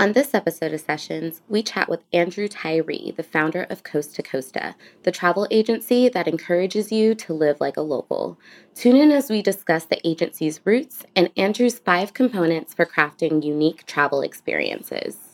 On this episode of Sessions, we chat with Andrew Tyree, the founder of Coast to Costa, the travel agency that encourages you to live like a local. Tune in as we discuss the agency's roots and Andrew's five components for crafting unique travel experiences.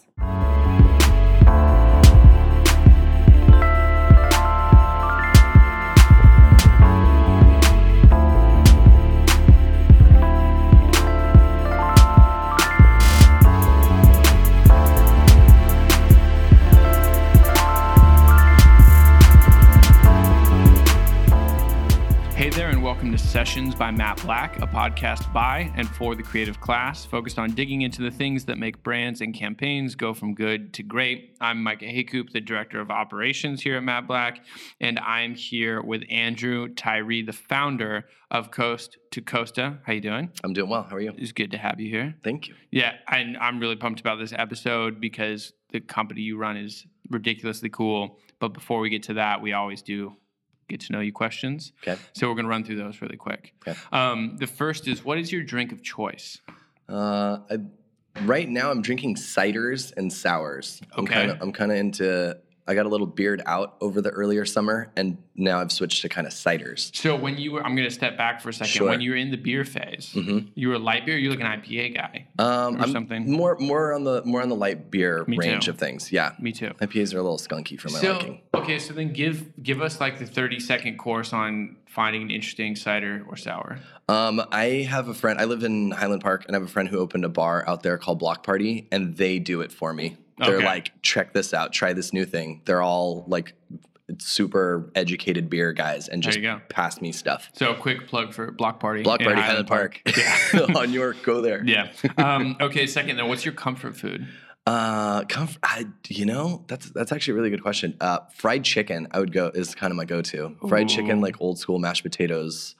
Sessions by Matt Black, a podcast by and for the creative class, focused on digging into the things that make brands and campaigns go from good to great. I'm Micah Haycoop, the director of operations here at Matt Black, and I'm here with Andrew Tyree, the founder of Coast to Costa. How you doing? I'm doing well. How are you? It's good to have you here. Thank you. Yeah, and I'm really pumped about this episode because the company you run is ridiculously cool. But before we get to that, we always do get to know you questions. Okay. So we're going to run through those really quick. Okay. Um, the first is what is your drink of choice? Uh, I, right now, I'm drinking ciders and sours. Okay. I'm kind of into. I got a little beard out over the earlier summer, and now I've switched to kind of ciders. So when you were, I'm going to step back for a second. Sure. When you were in the beer phase, Mhm. you were a light beer. You're like an IPA guy. Um, Or I'm something. more more on the more on the light beer Me range too. of things. Yeah, Me too. IPAs are a little skunky for my So liking. okay, so then give give us like the 30 second course on finding an interesting cider or sour. Um, I have a friend. I live in Highland Park, and I have a friend who opened a bar out there called Block Party, and they do it for me. They're Okay. like, check this out, try this new thing. They're all like super educated beer guys, and just pass me stuff. So a quick plug for Block Party. Block Party, Highland Park, on York. Go there. Yeah. Um, okay. Second, then, what's your comfort food? Uh, comf- I, you know, that's that's actually a really good question. Uh, fried chicken, I would go is kind of my go-to. Fried chicken, like old school mashed potatoes,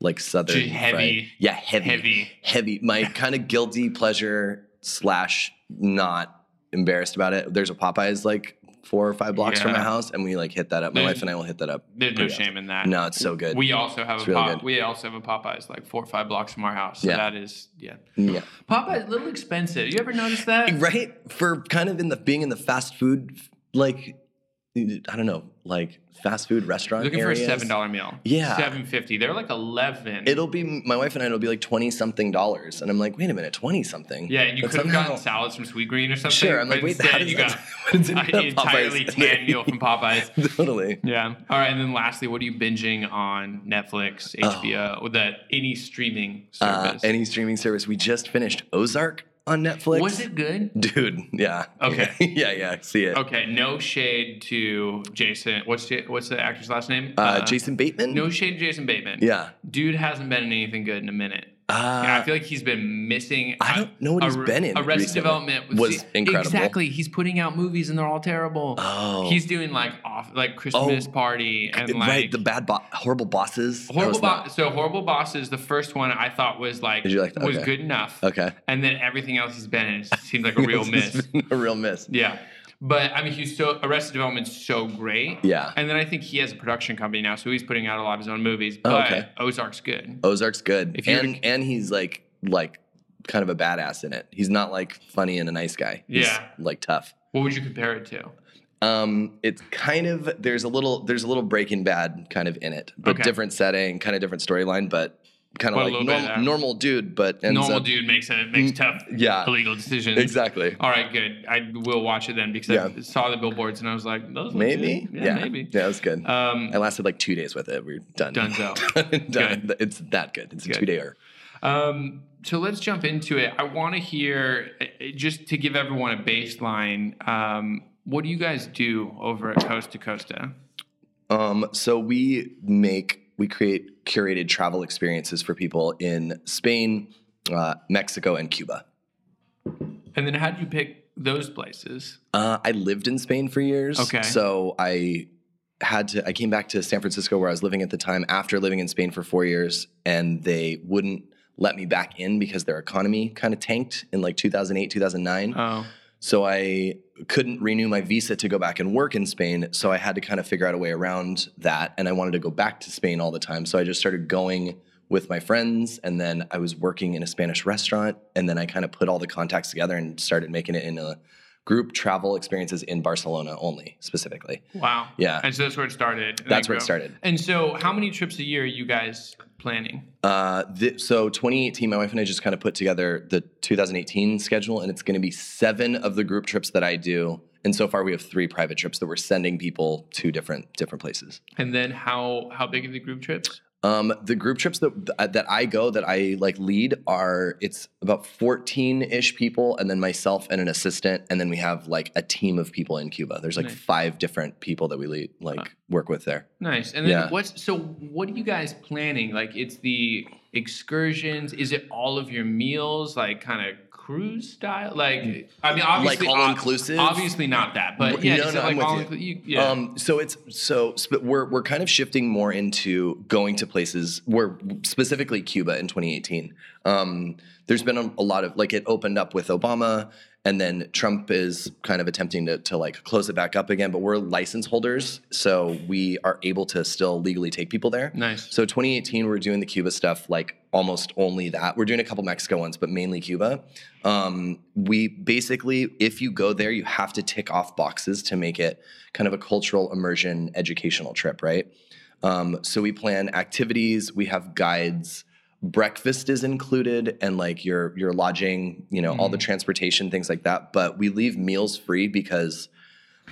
like southern heavy. fried- Yeah, heavy, Heavy. heavy. My kind of guilty pleasure slash not embarrassed about it. There's a Popeyes like four or five blocks from my house, and we like hit that up. My There's- wife and I will hit that up. There's no shame in that. No, it's so good. We also have It's a really Pop- we also have a Popeyes like four or five blocks from our house. So Yeah. that is yeah. yeah. Popeyes a little expensive. You ever notice that? right for kind of in the being in the fast food like I don't know, like fast food restaurant Looking areas. for a seven dollar meal. Yeah. Seven fifty. They're like eleven. It'll be my wife and I. It'll be like twenty something dollars, and I'm like, wait a minute, twenty something. yeah, and you could have gotten salads from Sweet Green or something. Sure, I'm like, wait, instead how does you that- got what is it an entirely tan meal from Popeyes. totally. Yeah. All right, and then lastly, what are you binging on Netflix, HBO, or that any streaming Oh. Uh, service? any streaming service. We just finished Ozark on Netflix. Was it good? dude? Yeah. Okay. yeah, yeah. See it. Okay, no shade to Jason. What's Ja- what's the actor's last name? Uh, Jason Bateman. No shade to Jason Bateman. Yeah. Dude hasn't been in anything good in a minute. Uh, Yeah, I feel like he's been missing. I don't know what he's been in Arrested recently. Development Was incredible. Exactly, he's putting out movies and they're all terrible. oh, He's doing like off like Christmas Oh, party and like right. The bad, bo- horrible bosses. That horrible. was Bo- not- so horrible bosses. The first one I thought was like, Did you like that? was Okay. good enough, Okay. and then everything else he's been in seemed like a real It's miss. been a real miss. Yeah. But I mean, he's so Arrested Development's so great. Yeah. And then I think he has a production company now, so he's putting out a lot of his own movies. Oh, okay. Ozark's good. Ozark's good, If and to- and he's like like kind of a badass in it. He's not like funny and a nice guy. He's Yeah. like tough. What would you compare it to? Um, it's kind of there's a little there's a little Breaking Bad kind of in it, but Okay. different setting, kind of different storyline, but kind of a like bit norm, normal dude, but Normal up, dude makes it makes tough yeah, illegal decisions. exactly. All right, good. I will watch it then because I saw the billboards and I was like, those Maybe, good. Yeah, maybe. yeah, it was good. Um, I lasted like two days with it. We're done. Dunzo. done. It's that good. It's a two dayer. Um, so let's jump into it. I want to hear, uh, just to give everyone a baseline, um, what do you guys do over at Coast to Costa? Um, so we make we create curated travel experiences for people in Spain, uh, Mexico, and Cuba. And then how did you pick those places? Uh, I lived in Spain for years. Okay. So I had to. I came back to San Francisco where I was living at the time after living in Spain for four years, and they wouldn't let me back in because their economy kind of tanked in like 2008, 2009. Oh, So I couldn't renew my visa to go back and work in Spain. So I had to kind of figure out a way around that. And I wanted to go back to Spain all the time. So I just started going with my friends, and then I was working in a Spanish restaurant, and then I kind of put all the contacts together and started making it in a group travel experiences in Barcelona only, specifically. Wow. Yeah. And so that's where it started. That's where it started. And so, how many trips a year are you guys planning? Uh, th- so 2018, my wife and I just kind of put together the 2018 schedule, and it's going to be seven of the group trips that I do. And so far, we have three private trips that we're sending people to different different places. And then how how big are the group trips? Um, the group trips that that I go that I like lead are it's about 14 ish people, and then myself and an assistant, and then we have like a team of people in Cuba. There's like Nice. five different people that we lead like work with there. Nice. And then Yeah. what's so what are you guys planning? Like it's the excursions? Is it all of your meals like kind of cruise style? Like I mean obviously all inclusive? Obviously not that, but yeah, no, no, like I'm with you. inclu- you. yeah. Um, so it's so sp- we're we're kind of shifting more into going to places where specifically Cuba in 2018. Um, there's been a, a lot of like it opened up with Obama, and then Trump is kind of attempting to to like close it back up again. But we're license holders, so we are able to still legally take people there. nice. So 2018, we're doing the Cuba stuff like almost only that. We're doing a couple Mexico ones, but mainly Cuba. Um, we basically, if you go there, you have to tick off boxes to make it kind of a cultural immersion educational trip, right? Um, so we plan activities, we have guides. Breakfast is included, and like your your lodging, you know, all the transportation, things like that. But we leave meals free because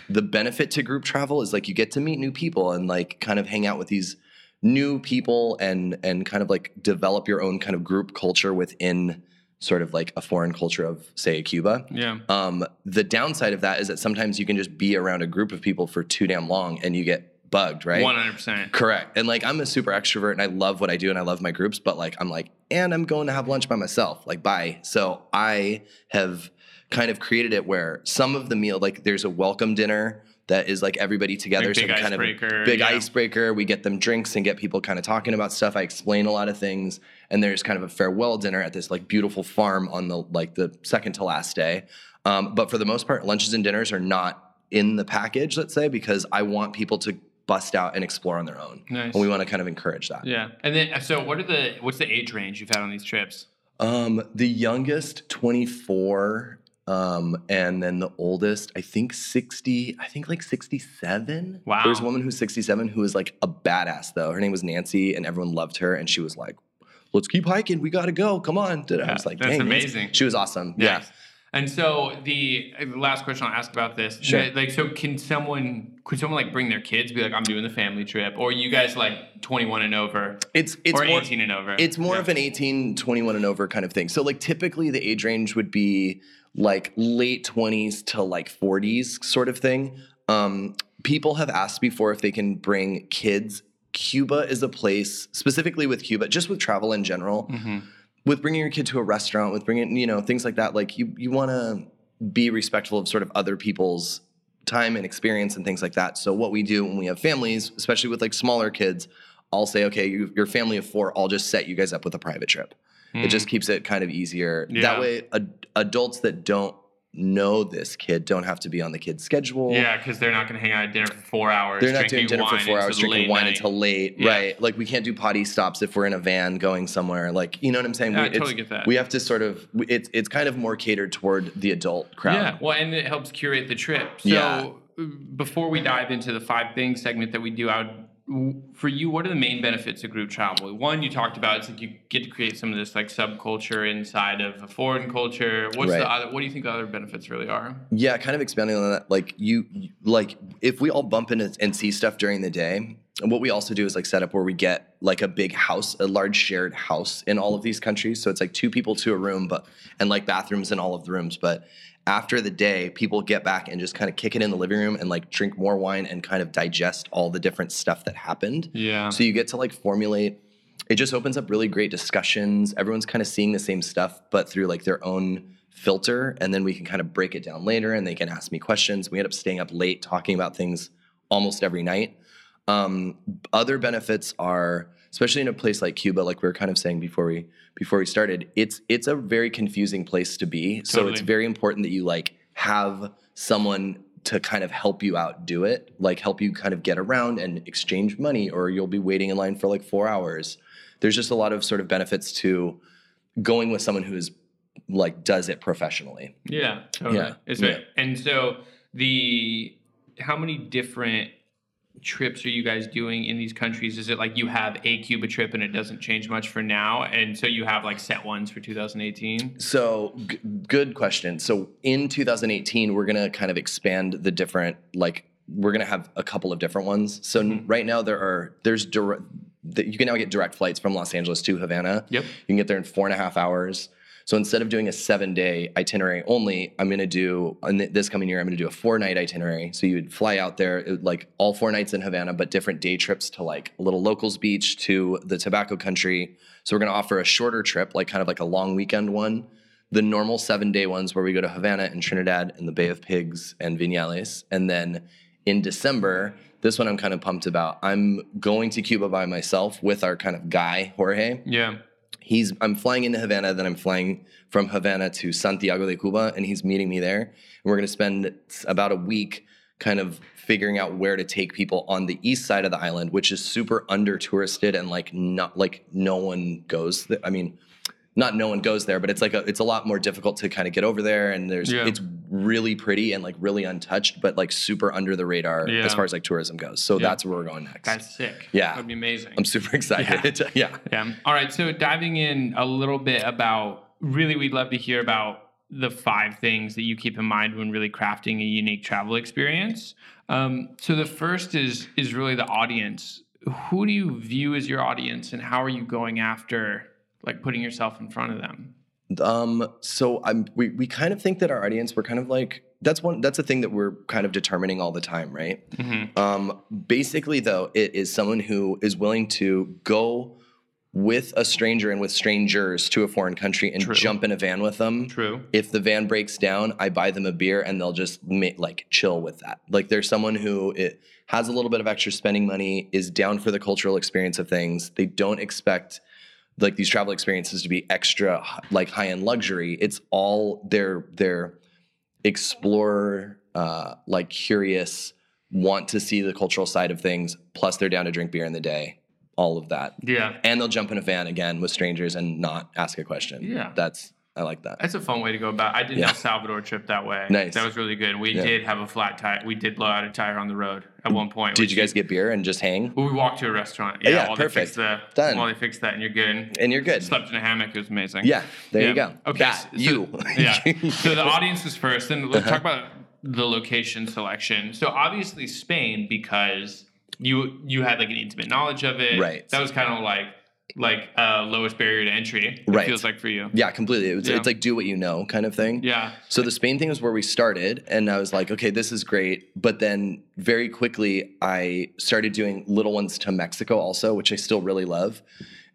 the benefit to group travel is like you get to meet new people and like kind of hang out with these new people and and kind of like develop your own kind of group culture within sort of like a foreign culture of say Cuba. Yeah. Um, the downside of that is that sometimes you can just be around a group of people for too damn long and you get bugged, right? One hundred percent. Correct. And like I'm a super extrovert and I love what I do and I love my groups, but like I'm like, and I'm going to have lunch by myself. Like bye. So I have kind of created it where some of the meal, like there's a welcome dinner that is like everybody together. Like so big kind of big yeah. icebreaker. We get them drinks and get people kind of talking about stuff. I explain a lot of things. And there's kind of a farewell dinner at this like beautiful farm on the like the second to last day. Um, but for the most part, lunches and dinners are not in the package, let's say, because I want people to bust out and explore on their own. Nice. And we want to kind of encourage that. Yeah. And then so what are the what's the age range you've had on these trips? Um, the youngest, 24. Um, and then the oldest, I think 60, I think like 67. Wow. There's a woman who's 67 who was like a badass though. Her name was Nancy and everyone loved her. And she was like, let's keep hiking. We got to go. Come on. I was like, that's dang. Nancy." amazing. She was awesome. Yeah. Nice. And so the, the last question I'll ask about this, Sure. like, so can someone, could someone like bring their kids, be like, I'm doing the family trip, or you guys like 21 and over, It's, it's or more, 18 and over? It's more Yeah. of an 18, 21 and over kind of thing. So like typically the age range would be like late 20s to like 40s sort of thing. Um, people have asked before if they can bring kids. Cuba is a place, specifically with Cuba, just with travel in general, Mhm. With bringing your kid to a restaurant, with bringing, you know, things like that. Like you, you want to be respectful of sort of other people's time and experience and things like that. So what we do when we have families, especially with like smaller kids, I'll say, okay, you, your family of four, I'll just set you guys up with a private trip. It just keeps it kind of easier. Hmm. Yeah. That way, ad- adults that don't know this kid don't have to be on the kid's schedule. Yeah, because they're not going to hang out at dinner for four hours. They're not doing dinner for four hours, drinking wine night. until late. Yeah. Right. Like we can't do potty stops if we're in a van going somewhere. Like, you know what I'm saying? Yeah, I We- it's- totally get that. We have to sort of, it's, it's kind of more catered toward the adult crowd. Yeah, well, and it helps curate the trip. So Yeah. uh, before we dive into the five things segment that we do out for you, what are the main benefits of group travel? One, you talked about it's like you get to create some of this like subculture inside of a foreign culture. What's Right. the other? What do you think the other benefits really are? Yeah, kind of expanding on that. Like you, like if we all bump into and see stuff during the day, and what we also do is like set up where we get like a big house, a large shared house in all of these countries. So it's like two people to a room, but and like bathrooms in all of the rooms. But after the day, people get back and just kind of kick it in the living room and like drink more wine and kind of digest all the different stuff that happened. Yeah. So you get to like formulate. It just opens up really great discussions. Everyone's kind of seeing the same stuff, but through like their own filter, and then we can kind of break it down later, and they can ask me questions. We end up staying up late talking about things almost every night. Um, other benefits are, especially in a place like Cuba, like we were kind of saying before we before we started, it's it's a very confusing place to be. So it's very important that you like have someone to kind of help you out do it, like help you kind of get around and exchange money, or you'll be waiting in line for like four hours. there's just a lot of sort of benefits to going with someone who is like does it professionally. Yeah, totally. Yeah, It's yeah. right. And so the how many different trips are you guys doing in these countries? Is it like you have a Cuba trip and it doesn't change much for now, and so you have like set ones for 2018? So g- good question. So in 2018, we're gonna kind of expand the different like we're gonna have a couple of different ones. So n- mm-hmm. right now there are there's direct you can now get direct flights from Los Angeles to Havana. Yep. You can get there in four and a half hours. So instead of doing a seven day itinerary only, I'm going to do, this coming year, I'm going to do a four night itinerary. So you would fly out there, would, like all four nights in Havana, but different day trips to like a little locals beach to the tobacco country. So we're going to offer a shorter trip, like kind of like a long weekend one. The normal seven day ones where we go to Havana and Trinidad and the Bay of Pigs and Vinales. And then in December, this one I'm kind of pumped about. I'm going to Cuba by myself with our kind of guy, Jorge Yeah. He's I'm flying into Havana, then I'm flying from Havana to Santiago de Cuba, and he's meeting me there. And we're gonna spend about a week kind of figuring out where to take people on the east side of the island, which is super under touristed and like not like no one goes. Th- I mean, not no one goes there, but it's like a, it's a lot more difficult to kind of get over there. And there's Yeah. it's really pretty and like really untouched, but like super under the radar Yeah. as far as like tourism goes. So Yeah. that's where we're going next. That's sick. Yeah. That'd be amazing. I'm super excited. yeah. Yeah. All right. So diving in a little bit about really, we'd love to hear about the five things that you keep in mind when really crafting a unique travel experience. Um, so the first is is really the audience. Who do you view as your audience, and how are you going after like putting yourself in front of them? Um, so I'm we we kind of think that our audience we're kind of like that's one that's a thing that we're kind of determining all the time, right? Mm-hmm. Um, basically though, it is someone who is willing to go with a stranger and with strangers to a foreign country and True. jump in a van with them. True. If the van breaks down, I buy them a beer and they'll just ma- like chill with that. Like there's someone who it has a little bit of extra spending money, is down for the cultural experience of things. They don't expect like these travel experiences to be extra like high end luxury. It's all they're they're explorer, uh, like curious, want to see the cultural side of things. Plus, they're down to drink beer in the day. All of that, Yeah. and they'll jump in a van again with strangers and not ask a question. Yeah. that's I like that. That's a fun way to go about. I did an Yeah. El Salvador trip that way. Nice. That was really good. We Yeah. did have a flat tire. We did blow out a tire on the road at one point. Did you guys get beer and just hang? Well, we walked to a restaurant. Oh, Yeah, yeah, while They perfect. fixed the, Done. While they fixed that, and you're good. And you're good. Slept in a hammock. It was amazing. Yeah, there you go. Okay. That, so- you. yeah. So the audience is first, and let's Uh-huh. talk about the location selection. So obviously Spain because you you had like an intimate knowledge of it. Right. That was kind of like like uh, lowest barrier to entry. It Right. feels like for you. yeah, completely. It's, Yeah. it's like do what you know kind of thing. Yeah. So the Spain thing was where we started, and I was like, okay, this is great. But then very quickly, I started doing little ones to Mexico also, which I still really love.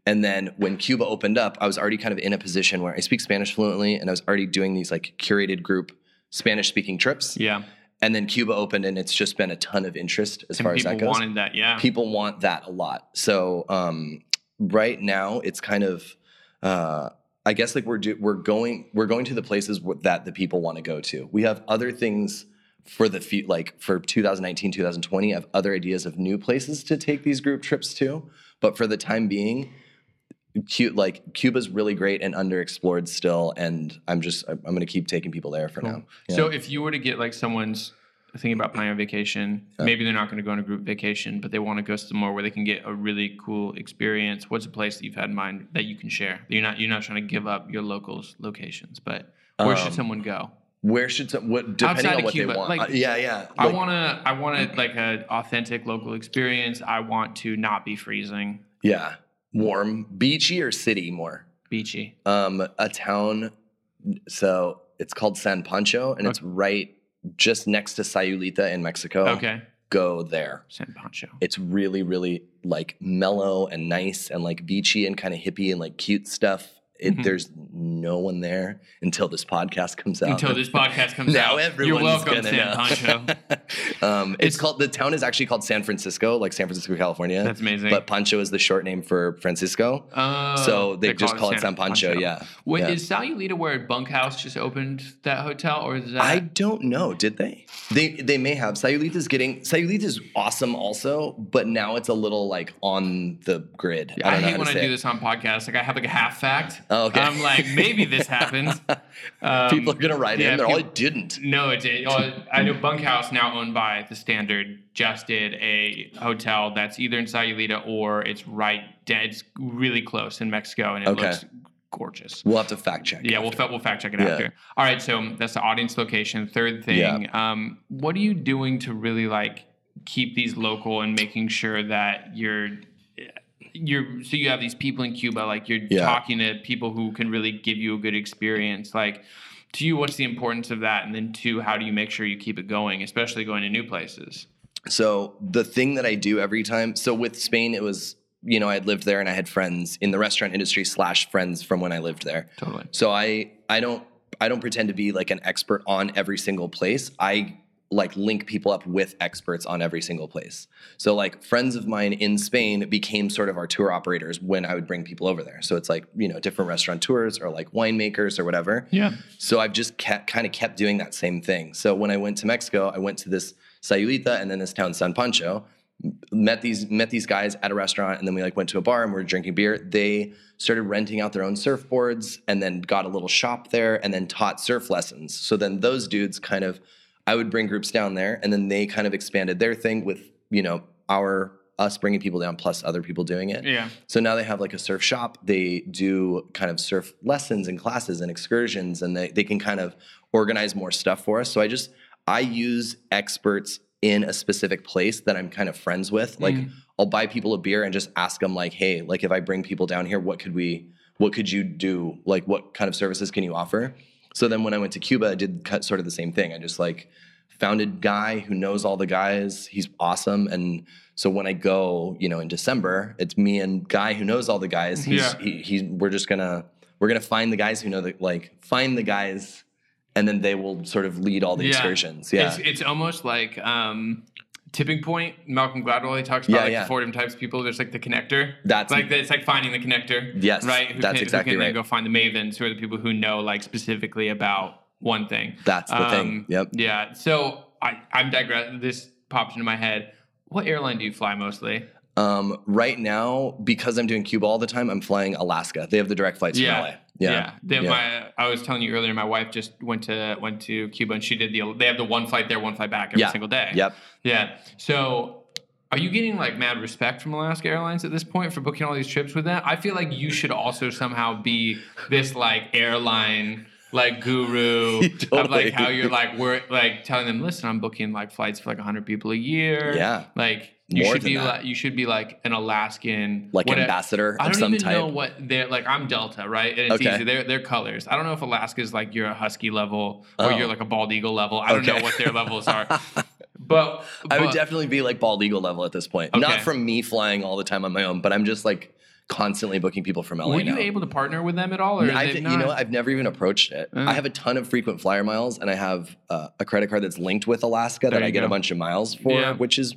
And then when Cuba opened up, I was already kind of in a position where I speak Spanish fluently, and I was already doing these like curated group Spanish speaking trips. Yeah. And then Cuba opened, and it's just been a ton of interest as And far as that goes. wanted that. Yeah. People want that a lot. So um, right now, it's kind of. Uh, I guess like we're do, we're going we're going to the places that the people want to go to. We have other things for the fe- like for 2019 2020 I have other ideas of new places to take these group trips to, but for the time being Cu- like Cuba's really great and underexplored still and I'm just I'm going to keep taking people there for Cool. now. Yeah. So if you were to get like someone's thinking about planning a vacation, Yeah. maybe they're not going to go on a group vacation, but they want to go somewhere where they can get a really cool experience. What's a place that you've had in mind that you can share? You're not you're not trying to give up your locals locations, but where should Um, someone go? where should some, what depending Outside on what Cuba, they want. like, Uh, yeah, yeah. I want to I want like an authentic local experience. I want to not be freezing, yeah. Warm, beachy or city more? beachy. um, a town. So it's called San Pancho, and it's right just next to Sayulita in Mexico. Okay. Go there. San Pancho. It's really, really like mellow and nice and like beachy and kind of hippie and like cute stuff. It, Mhm. there's no one there until this podcast comes out. Until this podcast comes now out. everyone's You're welcome, San know. Pancho. um, it's, It's- called the town is actually called San Francisco, like San Francisco, California. That's amazing. But Pancho is the short name for Francisco, Oh, so they, just call it San Pancho. Yeah. Wait, yeah. is Sayulita where Bunkhouse just opened that hotel, or is that? I don't know. Did they? They they may have. Sayulita's getting Sayulita's awesome also, but now it's a little like on the grid. I I, don't know hate when to I do this on podcasts. Like I have like a half fact. Oh, okay. I'm like maybe this happens. Um, People are gonna write yeah, in. They're all it didn't. No, it did. Oh, I know Bunkhouse, now owned by the Standard, just did a hotel that's either in Sayulita or it's right dead. It's really close in Mexico, and it Okay. looks gorgeous. We'll have to fact check. Yeah, we'll, we'll fact check it Yeah. after. All right, so that's the audience location. Third thing, um, what are you doing to really like keep these local and making sure that you're you're so you have these people in Cuba, like you're Yeah. talking to people who can really give you a good experience. Like to you, what's the importance of that? And then two, how do you make sure you keep it going, especially going to new places? So the thing that I do every time, so with Spain, it was you know I had lived there and I had friends in the restaurant industry slash friends from when I lived there. Totally. So I I don't I don't pretend to be like an expert on every single place. I like link people up with experts on every single place. So like friends of mine in Spain became sort of our tour operators when I would bring people over there. So it's like, you know, different restaurateurs or like winemakers or whatever. Yeah. So I've just kept, kind of kept doing that same thing. So when I went to Mexico, I went to this Sayulita and then this town San Pancho. Met these met these guys at a restaurant, and then we like went to a bar and we were drinking beer. They started renting out their own surfboards, and then got a little shop there, and then taught surf lessons. So then those dudes kind of, I would bring groups down there, and then they kind of expanded their thing with you know our us bringing people down plus other people doing it. Yeah. So now they have like a surf shop. They do kind of surf lessons and classes and excursions, and they, they can kind of organize more stuff for us. So I just I use experts in a specific place that I'm kind of friends with. Like Mm. I'll buy people a beer and just ask them like, hey, like if I bring people down here, what could we what could you do? Like what kind of services can you offer? So then when I went to Cuba, I did sort of the same thing. I just like found a guy who knows all the guys. He's awesome. And so when I go, you know, in December, it's me and guy who knows all the guys. He's, Yeah. he, he, we're just gonna, we're gonna find the guys who know the, like find the guys and then they will sort of lead all the Yeah. excursions. Yeah. It's, it's almost like um, tipping point. Malcolm Gladwell he talks about Yeah, like yeah. the four different types of people. There's like the connector. That's- like it's like finding the connector. Yes, right. Who that's can, exactly who can right. Then go find the mavens, who are the people who know like specifically about one thing. That's the thing. Um, Yep. Yeah. So I I'm digress. This popped into my head. What airline do you fly mostly? Um, right now, because I'm doing Cuba all the time, I'm flying Alaska. They have the direct flights Yeah. from LA. Yeah. They- Yeah. My, I was telling you earlier, my wife just went to went to Cuba and she did the. They have the one flight there, one flight back every Yeah. single day. Yep. Yeah. So, are you getting like mad respect from Alaska Airlines at this point for booking all these trips with them? I feel like you should also somehow be this like airline like guru of like how you're like we're like telling them, listen, I'm booking like flights for like 100 people a year. Yeah. Like you More should be that. like you should be like an Alaskan Like whatever- ambassador I of don't some even type. know what they're like. I'm Delta, right? And it's Okay. easy. They're, they're colors. I don't know if Alaska's like you're a husky level or Oh. you're like a bald eagle level. I don't know what their levels are. But, I would definitely be like bald eagle level at this point. Okay. Not from me flying all the time on my own, but I'm just like constantly booking people from LA Were you now. able to partner with them at all, or I've, you know. I've never even approached it. Uh. I have a ton of frequent flyer miles, and I have uh, a credit card that's linked with Alaska There that I get go. a bunch of miles for, Yeah. which is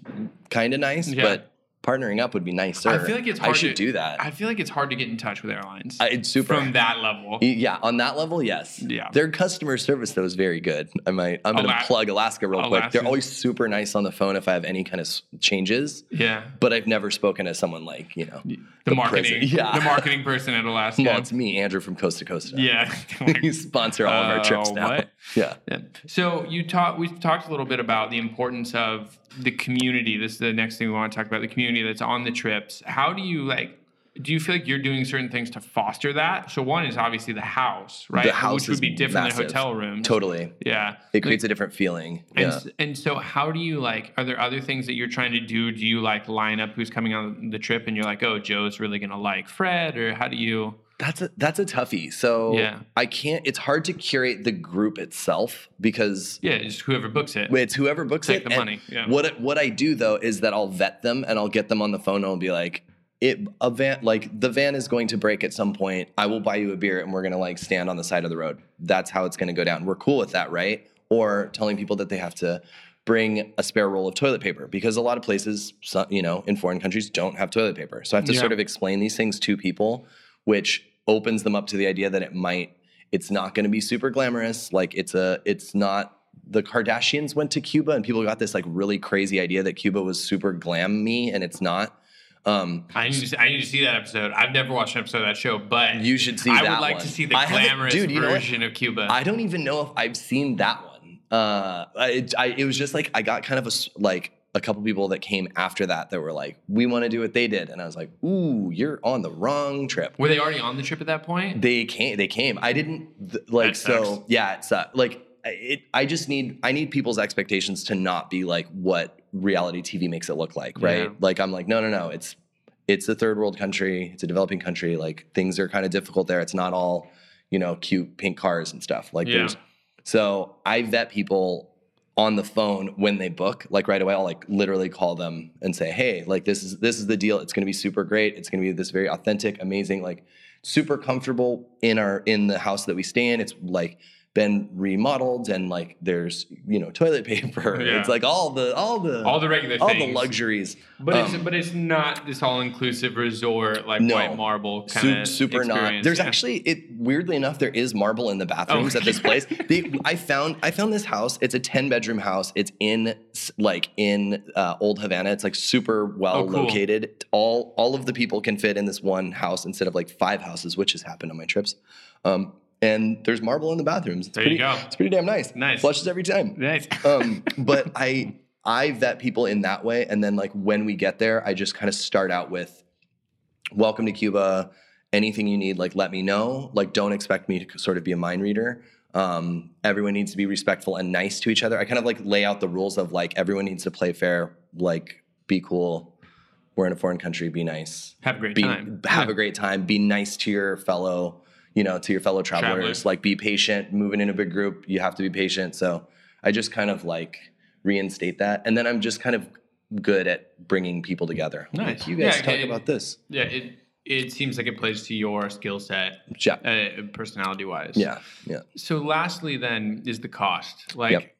kind of nice. Yeah. But partnering up would be nicer. I feel like it's hard I should to- do that. I feel like it's hard to get in touch with airlines I, it's super. from that level. yeah, on that level, yes. Yeah. Their customer service though is very good. I might. I'm going to Ala- plug Alaska real quick. They're always super nice on the phone if I have any kind of changes. Yeah, But I've never spoken to someone like you know. the, marketing, president. Yeah. the marketing person at Alaska. Well, it's me, Andrew from Coast to Costa. yeah. you sponsor all of our trips Oh, now. Yeah. Yeah. So you talked. We talked a little bit about the importance of the community. This is the next thing we want to talk about. The community that's on the trips. How do you like? Do you feel like you're doing certain things to foster that? So one is obviously the house, right? The house which would be different massive. than hotel rooms. Totally. Yeah. It creates a different feeling. And, Yeah. and so how do you like are there other things that you're trying to do do you like line up who's coming on the trip and you're like oh joe's really gonna like fred or how do you That's a that's a toughie. So Yeah. I can't. It's hard to curate the group itself because yeah just whoever books it it's whoever books Take it. the money, yeah. What what I do though is that I'll vet them and I'll get them on the phone and I'll be like, it a van like the van is going to break at some point. I will buy you a beer and we're gonna like stand on the side of the road. That's how it's gonna go down. We're cool with that, right? Or telling people that they have to bring a spare roll of toilet paper because a lot of places, you know, in foreign countries don't have toilet paper. So I have to Yeah. sort of explain these things to people, which opens them up to the idea that it might, it's not going to be super glamorous. Like it's a, it's not. The Kardashians went to Cuba and people got this like really crazy idea that Cuba was super glam me and it's not. Um, I need, to see, I need to see that episode. I've never watched an episode of that show, but you should see I would like one. to see the glamorous dude, version of Cuba. I don't even know if I've seen that one. Uh, it, I, it was just like I got kind of a s- like a couple people that came after that that were like, we want to do what they did, and I was like, ooh, you're on the wrong trip. Were they already on the trip at that point? They came. They came. I didn't th- like so. Yeah, it's uh, like I- it. I just need. I need people's expectations to not be like what reality TV makes it look like, right? Yeah. Like I'm like, no, no, no. It's it's a third world country. It's a developing country. Like things are kind of difficult there. It's not all you know, cute pink cars and stuff. Like Yeah. there's. So I vet people on the phone when they book like right away i'll like literally call them and say hey like this is this is the deal. It's going to be super great. It's going to be this very authentic amazing like super comfortable in our in the house that we stay in. It's like been remodeled and like there's you know toilet paper Yeah. it's like all the all the All the regular all things. the luxuries But it's Um, but it's not this all inclusive resort like No. white marble kind of super not. There's actually it. Weirdly enough, there is marble in the bathrooms Oh. at this place. They, I found I found this house. It's a ten bedroom house. It's in like in uh, Old Havana. It's like super well Oh, cool. located. All all of the people can fit in this one house instead of like five houses, which has happened on my trips. Um, and there's marble in the bathrooms. It's There pretty, you go. It's pretty damn nice. Nice. Flushes every time nice. um, but I I vet people in that way, and then like when we get there, I just kind of start out with, "Welcome to Cuba. Anything you need, like let me know. Like don't expect me to sort of be a mind reader. Um, everyone needs to be respectful and nice to each other. I kind of like lay out the rules of like everyone needs to play fair, like be cool. We're in a foreign country. Be nice. Have a great Be, time. Have Yeah. a great time. Be nice to your fellow, you know, to your fellow travelers. Travelers. Like be patient. Moving in a big group, you have to be patient. So I just kind of like reinstate that, and then I'm just kind of good at bringing people together. Nice. Like, you guys Yeah, talk it- about this. Yeah, it it seems like it plays to your skill set, Yeah. uh, personality wise. Yeah. Yeah. So lastly, then is the cost. Like, Yep.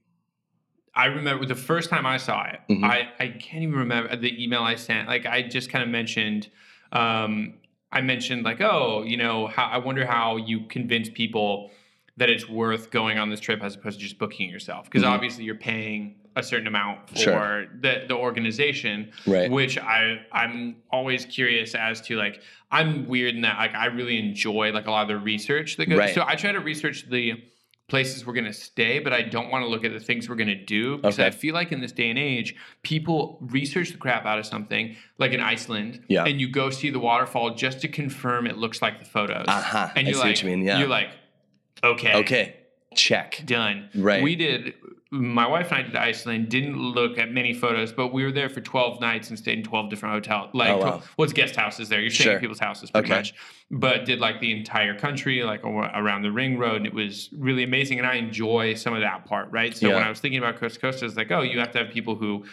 I remember the first time I saw it. Mhm. I I can't even remember the email I sent. Like, I just kind of mentioned. Um, I mentioned like, oh, you know, how I wonder how you convince people that it's worth going on this trip as opposed to just booking yourself. Because Mhm. obviously you're paying a certain amount for Sure. the the organization Right. which I I'm always curious as to like I'm weird in that like I really enjoy like a lot of the research that goes Right. so I try to research the places we're gonna stay, but I don't want to look at the things we're gonna do because I feel like in this day and age, people research the crap out of something like in Iceland, Yeah. and you go see the waterfall just to confirm it looks like the photos, Uh-huh. and you're see what like, you mean, yeah. you're like, okay, Okay. Check. done. Right. We did. My wife and I did Iceland. Didn't look at many photos, but we were there for twelve nights and stayed in twelve different hotels. Like, Oh, wow. 12 well, guest houses there. You're staying Sure. at people's houses pretty Okay. much. But did like the entire country, like around the ring road, and it was really amazing. And I enjoy some of that part, right? So when I was thinking about Coast to Costa, I was like, oh, you have to have people who.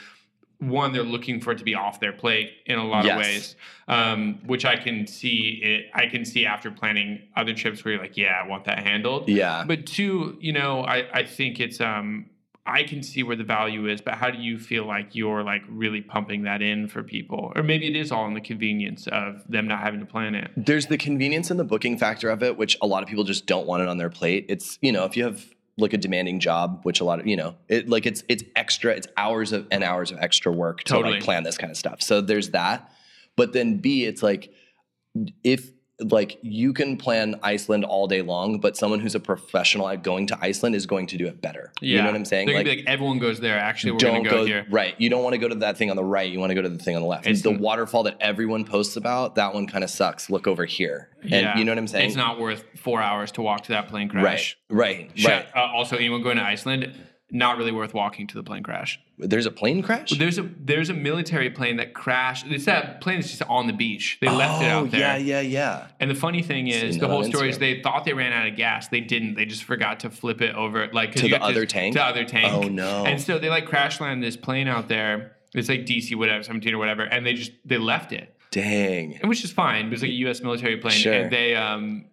One, they're looking for it to be off their plate in a lot Yes. of ways, um, which I can see. It I can see after planning other trips where you're like, yeah, I want that handled. Yeah. But two, you know, I, I think it's um I can see where the value is, but how do you feel like you're like really pumping that in for people? Or maybe it is all in the convenience of them not having to plan it. There's the convenience and the booking factor of it, which a lot of people just don't want it on their plate. It's you know if you have like a demanding job, which a lot of you know it like it's it's extra, it's hours of and hours of extra work to Totally. like plan this kind of stuff. So there's that. But then B, it's like if like you can plan Iceland all day long, but someone who's a professional at going to Iceland is going to do it better. Yeah. You know what I'm saying? Be like everyone goes there. Actually, we're don't go, go, here. right. You don't want to go to that thing on the right. You want to go to the thing on the left. It's the n- waterfall that everyone posts about, that one kind of sucks. Look over here. And Yeah. you know what I'm saying? It's not worth four hours to walk to that plane crash. Right. Sure. Right. Uh, also, anyone going to Iceland, not really worth walking to the plane crash. There's a plane crash? There's a there's a military plane that crashed. It's that plane that's just on the beach. They left it Oh, out there. Yeah, yeah, yeah. And the funny thing is, the whole story is they thought they ran out of gas. They didn't. They just forgot to flip it over, like To the other tank? To other tank. Oh, no. And so they like crash land this plane out there. It's like DC whatever, 17 or whatever, and they just they left it. Dang. and which is fine. It was like a U.S. military plane, Sure. and they um,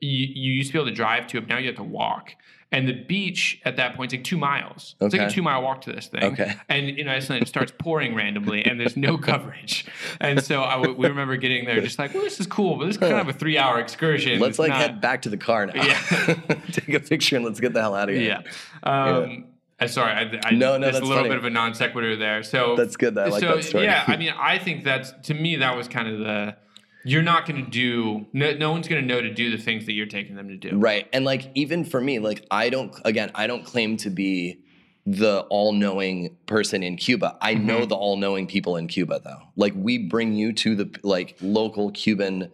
you, you used to be able to drive to it. Now you have to walk, and the beach at that point is like two miles. It's like a two mile walk to this thing. Okay. And in Iceland, it starts pouring randomly, and there's no coverage. And so I w- we remember getting there, just like, well, this is cool, but this is kind of a three hour excursion. Let's It's like not- head back to the car now. Yeah. Take a picture and let's get the hell out of here. Yeah. Um, uh, sorry, I, I, No, no, that's a little funny. bit of a non sequitur there. So That's good. I like so that story. yeah, I mean, I think that's to me that was kind of the you're not going to do no, no one's going to know to do the things that you're taking them to do. Right. And like even for me, like I don't again, I don't claim to be the all-knowing person in Cuba. I Mm-hmm. know the all-knowing people in Cuba though. Like we bring you to the like local Cuban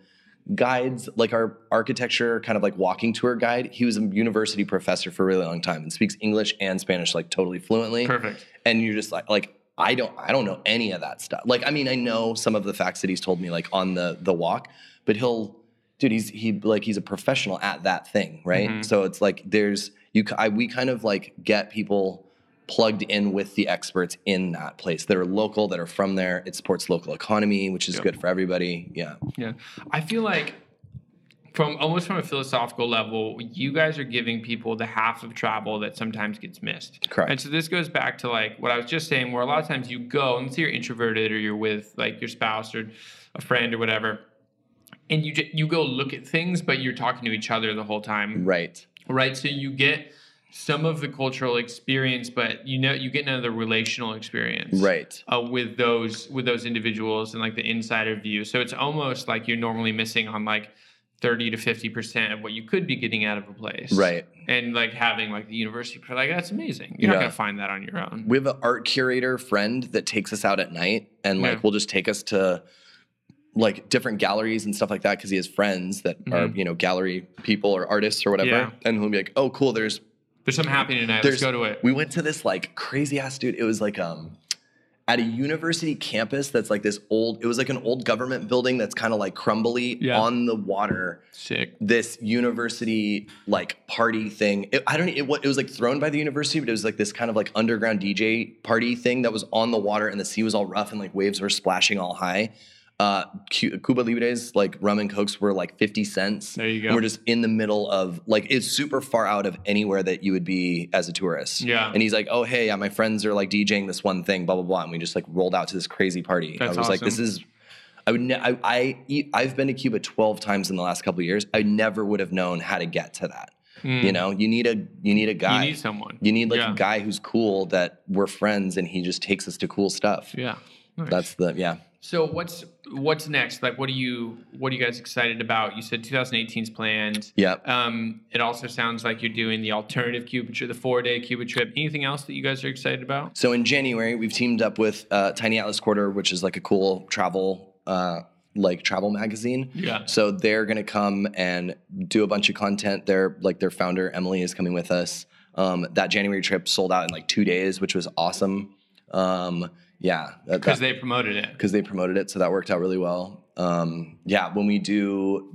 guides, like our architecture kind of like walking tour guide. He was a university professor for a really long time and speaks English and Spanish like totally fluently. Perfect. and you're just like like I don't I don't know any of that stuff. Like I mean I know some of the facts that he's told me like on the the walk, but he'll dude he's he like he's a professional at that thing, right? Mhm. So it's like there's you I, we kind of like get people plugged in with the experts in that place that are local that are from there. It supports local economy, which is Yep. good for everybody. Yeah. Yeah. I feel like from almost from a philosophical level, you guys are giving people the half of travel that sometimes gets missed. Correct. And so this goes back to like what I was just saying, where a lot of times you go, and let's say you're introverted or you're with like your spouse or a friend or whatever, and you you go look at things, but you're talking to each other the whole time, Right. right? So you get some of the cultural experience, but you know you get none of the relational experience, Right. uh, with those with those individuals and like the insider view. So it's almost like you're normally missing on like thirty to fifty percent of what you could be getting out of a place, Right. And like having like the university, like that's amazing. You're not gonna find that on your own. We have an art curator friend that takes us out at night and like Yeah. will just take us to like different galleries and stuff like that because he has friends that are Mhm. you know gallery people or artists or whatever Yeah. and he'll be like oh cool there's There's something happening tonight. Let's go to it. we went to this like crazy ass dude it was like um at a university campus that's like this old it was like an old government building that's kind of like crumbly Yeah. on the water Sick. this university like party thing. It, I don't. It, it was like thrown by the university, but it was like this kind of like underground DJ party thing that was on the water, and the sea was all rough, and like waves were splashing all high. Uh, Cu- Cuba Libres, like rum and cokes, were like fifty cents. There you go. And we're just in the middle of like it's super far out of anywhere that you would be as a tourist. Yeah. And he's like, "Oh hey, yeah, my friends are like DJing this one thing, blah blah blah," and we just like rolled out to this crazy party. That's I was like, "This is." I would. Ne- I, I I've been to Cuba twelve times in the last couple of years. I never would have known how to get to that. Mm. You know, you need a you need a guy. you need someone. You need like Yeah. a guy who's cool that we're friends and he just takes us to cool stuff. Yeah. Nice. That's the yeah. So what's what's next? Like, what are you what are you guys excited about? You said 2018's planned. Yeah. Um, it also sounds like you're doing the alternative Cuba trip, the four day Cuba trip. Anything else that you guys are excited about? So in January, we've teamed up with uh, Tiny Atlas Quarterly, which is like a cool travel uh, like travel magazine. Yeah. So they're gonna come and do a bunch of content. They're like their founder Emily is coming with us. Um, that January trip sold out in like two days, which was awesome. Um, yeah, Because they promoted it. because they promoted it, so that worked out really well. Um, yeah, when we do,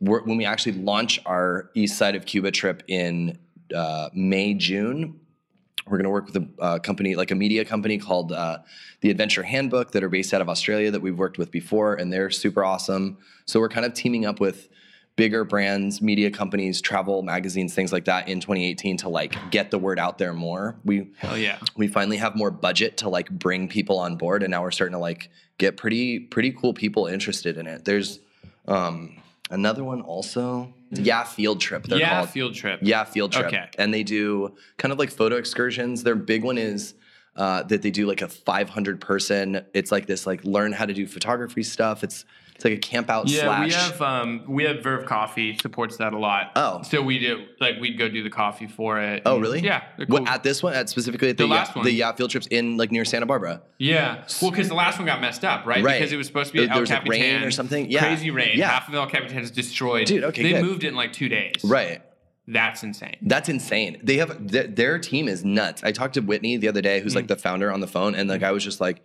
we're, when we actually launch our East Side of Cuba trip in uh, May June, we're going to work with a uh, company, like a media company called uh, the Adventure Handbook, that are based out of Australia that we've worked with before, and they're super awesome. So we're kind of teaming up with bigger brands, media companies, travel magazines, things like that in 2018 to like get the word out there more. We Hell yeah. we finally have more budget to like bring people on board and now we're starting to like get pretty pretty cool people interested in it there's um another one also yeah field trip they're yeah, called field trip. yeah field trip Okay. and they do kind of like photo excursions their big one is uh, that they do like a 500 person it's like this like learn how to do photography stuff it's it's like a camp out Yeah, slash we have um, we have Verve Coffee supports that a lot. Oh. so we do like we'd go do the coffee for it. oh really Yeah, they're what at this one at specifically at the, The last yeah, one. the yeah field trips in like near santa barbara Yeah, well, because the last one got messed up, right? Right. Because it was supposed to be There- El there was, like, Capitan, rain or something? Yeah. crazy rain. Yeah. Half of El Capitan is destroyed. Dude, okay, they good. moved it in like two days. right that's insane. That's insane. They have their, their team is nuts. I talked to Whitney the other day, who's Mm. like the founder on the phone, and the guy was just like,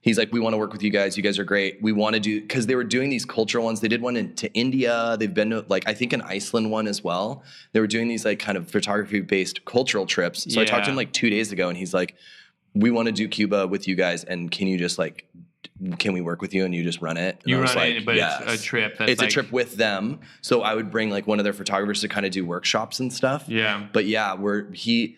he's like, we want to work with you guys. You guys are great. We want to do because they were doing these cultural ones. They did one in, to India. They've been to like I think an Iceland one as well. They were doing these like kind of photography based cultural trips. So I talked to him like two days ago, and he's like, we want to do Cuba with you guys, and can you just like can we work with you? And you just run it. And You I was run like, it, but yes. it's a trip. That's it's like, a trip with them. So I would bring like one of their photographers to kind of do workshops and stuff. Yeah. But yeah, we're he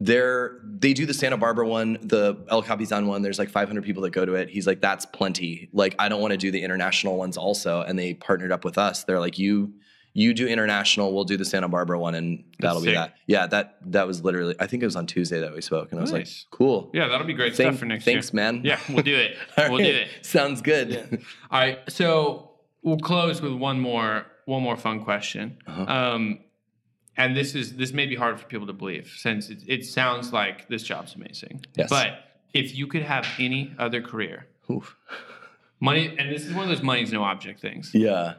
they're they do the Santa Barbara one, the El Capitan one. There's like 500 people that go to it. He's like, that's plenty. Like, I don't want to do the international ones also. And they partnered up with us. They're like, you you do international, we'll do the Santa Barbara one, and that'll be that. Yeah, that that was literally. I think it was on Tuesday that we spoke, and I was like, cool. Yeah, that'll be great Thank- stuff for next year. thanks, year. man. Yeah, we'll do it. We'll do it. Sounds good. All right, so we'll close with one more one more fun question. Uh-huh. Um, and this is this may be hard for people to believe since it, it sounds like this job's amazing. Yes. But if you could have any other career, Oof. money, and this is one of those money's no object things. Yeah.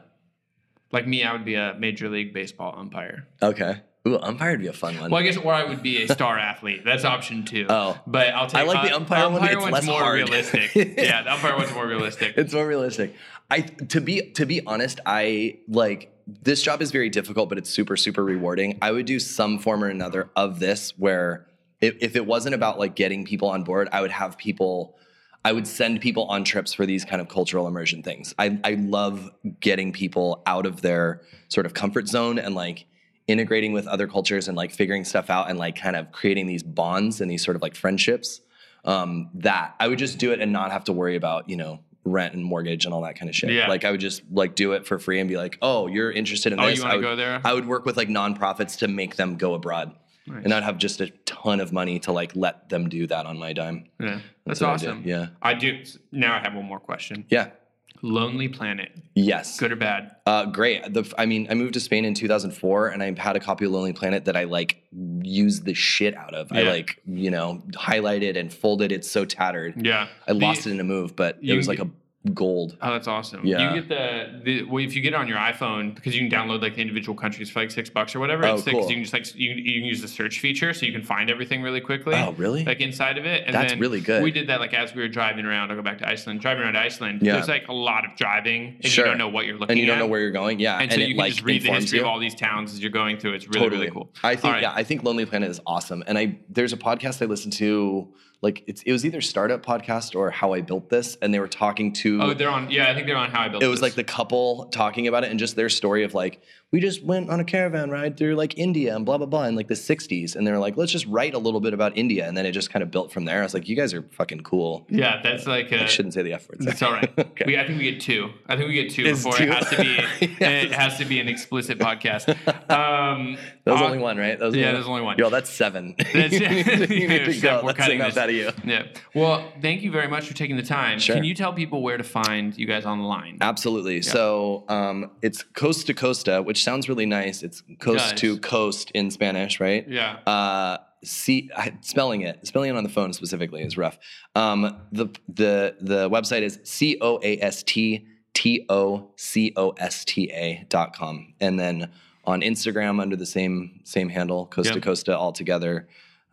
Like me, I would be a major league baseball umpire. Okay. Ooh, umpire would be a fun one. Well, I guess, or I would be a star athlete. That's option two. Oh. but I'll take. I like the uh, umpire one. It's one's less more hard. realistic. yeah, the umpire one's more realistic. it's more realistic. I to be to be honest, I like this job is very difficult, but it's super super rewarding. I would do some form or another of this where if, if it wasn't about like getting people on board, I would have people. I would send people on trips for these kind of cultural immersion things. I, I love getting people out of their sort of comfort zone and like integrating with other cultures and like figuring stuff out and like kind of creating these bonds and these sort of like friendships. Um, that I would just do it and not have to worry about, you know, rent and mortgage and all that kind of shit. Yeah. Like I would just like do it for free and be like, oh, you're interested in Oh, this. you wanna I would, go there? I would work with like nonprofits to make them go abroad. Nice. And I'd have just a ton of money to like let them do that on my dime. Yeah, that's, what I awesome. Yeah. I do. Now I have one more question. Yeah. Lonely Planet, Yes. good or bad? Uh, great. The, I mean, I moved to Spain in 2004, and I had a copy of Lonely Planet that I like used the shit out of. I like, you know, highlighted and folded. It's so tattered. Yeah, I lost it in a move, but it was like a gold. Oh, that's awesome. Yeah. You get the, the well, if you get it on your iPhone because you can download like the individual countries for like six bucks or whatever. Oh, it's cool. you can just like you, you can use the search feature so you can find everything really quickly. Oh, really? Like inside of it. And That's then really good. We did that like as we were driving around. I'll go back to Iceland. Driving around Iceland. Yeah. There's like a lot of driving and Sure. you don't know what you're looking at. and you don't know where you're going. Yeah, and, so it you can like just read the history you. of all these towns as you're going through. It's really totally really cool. I think right. yeah, I think Lonely Planet is awesome. And I there's a podcast I listen to like it's, it was either startup podcast or how I built this, and they were talking to Oh, they're on. Yeah, I think they're on how I built. This. It was This. like the couple talking about it and just their story of like we just went on a caravan ride through like India and blah blah blah in like the 60s and they're like let's just write a little bit about India and then it just kind of built from there. I was like you guys are fucking cool. Yeah, that's like. I A, shouldn't say the F word. It's all right. Okay. we, I think we get two. I think we get two Is before two? it has to be. Yes. It has to be an explicit podcast. Um, That was uh, only one, right? That was yeah, there's only one. Yo, that's seven. That's- you need to, you need to Steph, go. we're That's cutting this. out of you. Yeah. Well, thank you very much for taking the time. Sure. Can you tell people where to find you guys online? Absolutely. So um, it's Coast to Costa, which sounds really nice. It's coast to coast in Spanish, right? Yeah. Uh, see, I- spelling it, spelling it on the phone specifically is rough. Um, the the the website is c o a s t t o c o s t a dot com, and then on Instagram under the same same handle, Coast Yep. Costa all together.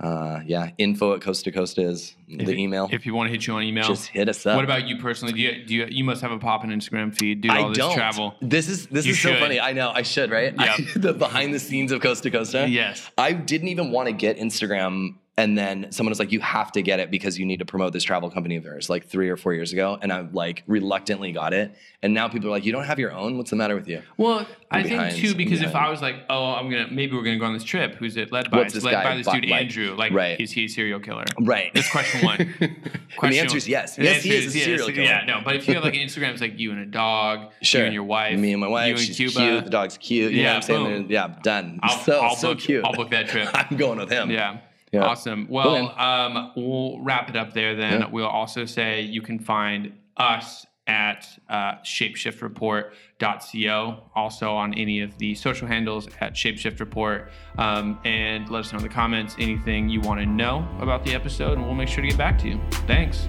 Uh, yeah, info at Coast to Costa is the you- email. If you want to hit you on email. Just hit us up. what about you personally? Do you, do you you must have a pop in Instagram feed? Do all I this don't. travel? This is this You is so funny. I know I should, right? Yeah. the behind the scenes of Coast to Costa. Yes. I didn't even want to get Instagram, and then someone was like, "You have to get it because you need to promote this travel company of yours." Like three or four years ago, and I like reluctantly got it, and now people are like, "You don't have your own? What's the matter with you?" Well, I think behind, too I'm because if. I was like, oh, I'm gonna maybe we're gonna go on this trip. Who's it led by? What's it's led guy by this dude like- Andrew. Like, Right. is he a serial killer? Right. That's question one. and Question the answer is yes. Yes, he is a yes. serial killer. Yeah, no, but if you have like an Instagram, it's like you and a dog, Sure. you and your wife, Me and my wife. you and she's Cuba. cute. The dog's cute. You Yeah, know what I'm saying? boom. Yeah, done. I'll, so I'll so book, cute. I'll book that trip. I'm going with him. Yeah. Yeah. Awesome. Well, Cool, um, we'll wrap it up there then. Yeah. We'll also say you can find us at uh, shapeshiftreport.co, also on any of the social handles at shapeshiftreport. Um, and let us know in the comments anything you want to know about the episode, and we'll make sure to get back to you. Thanks.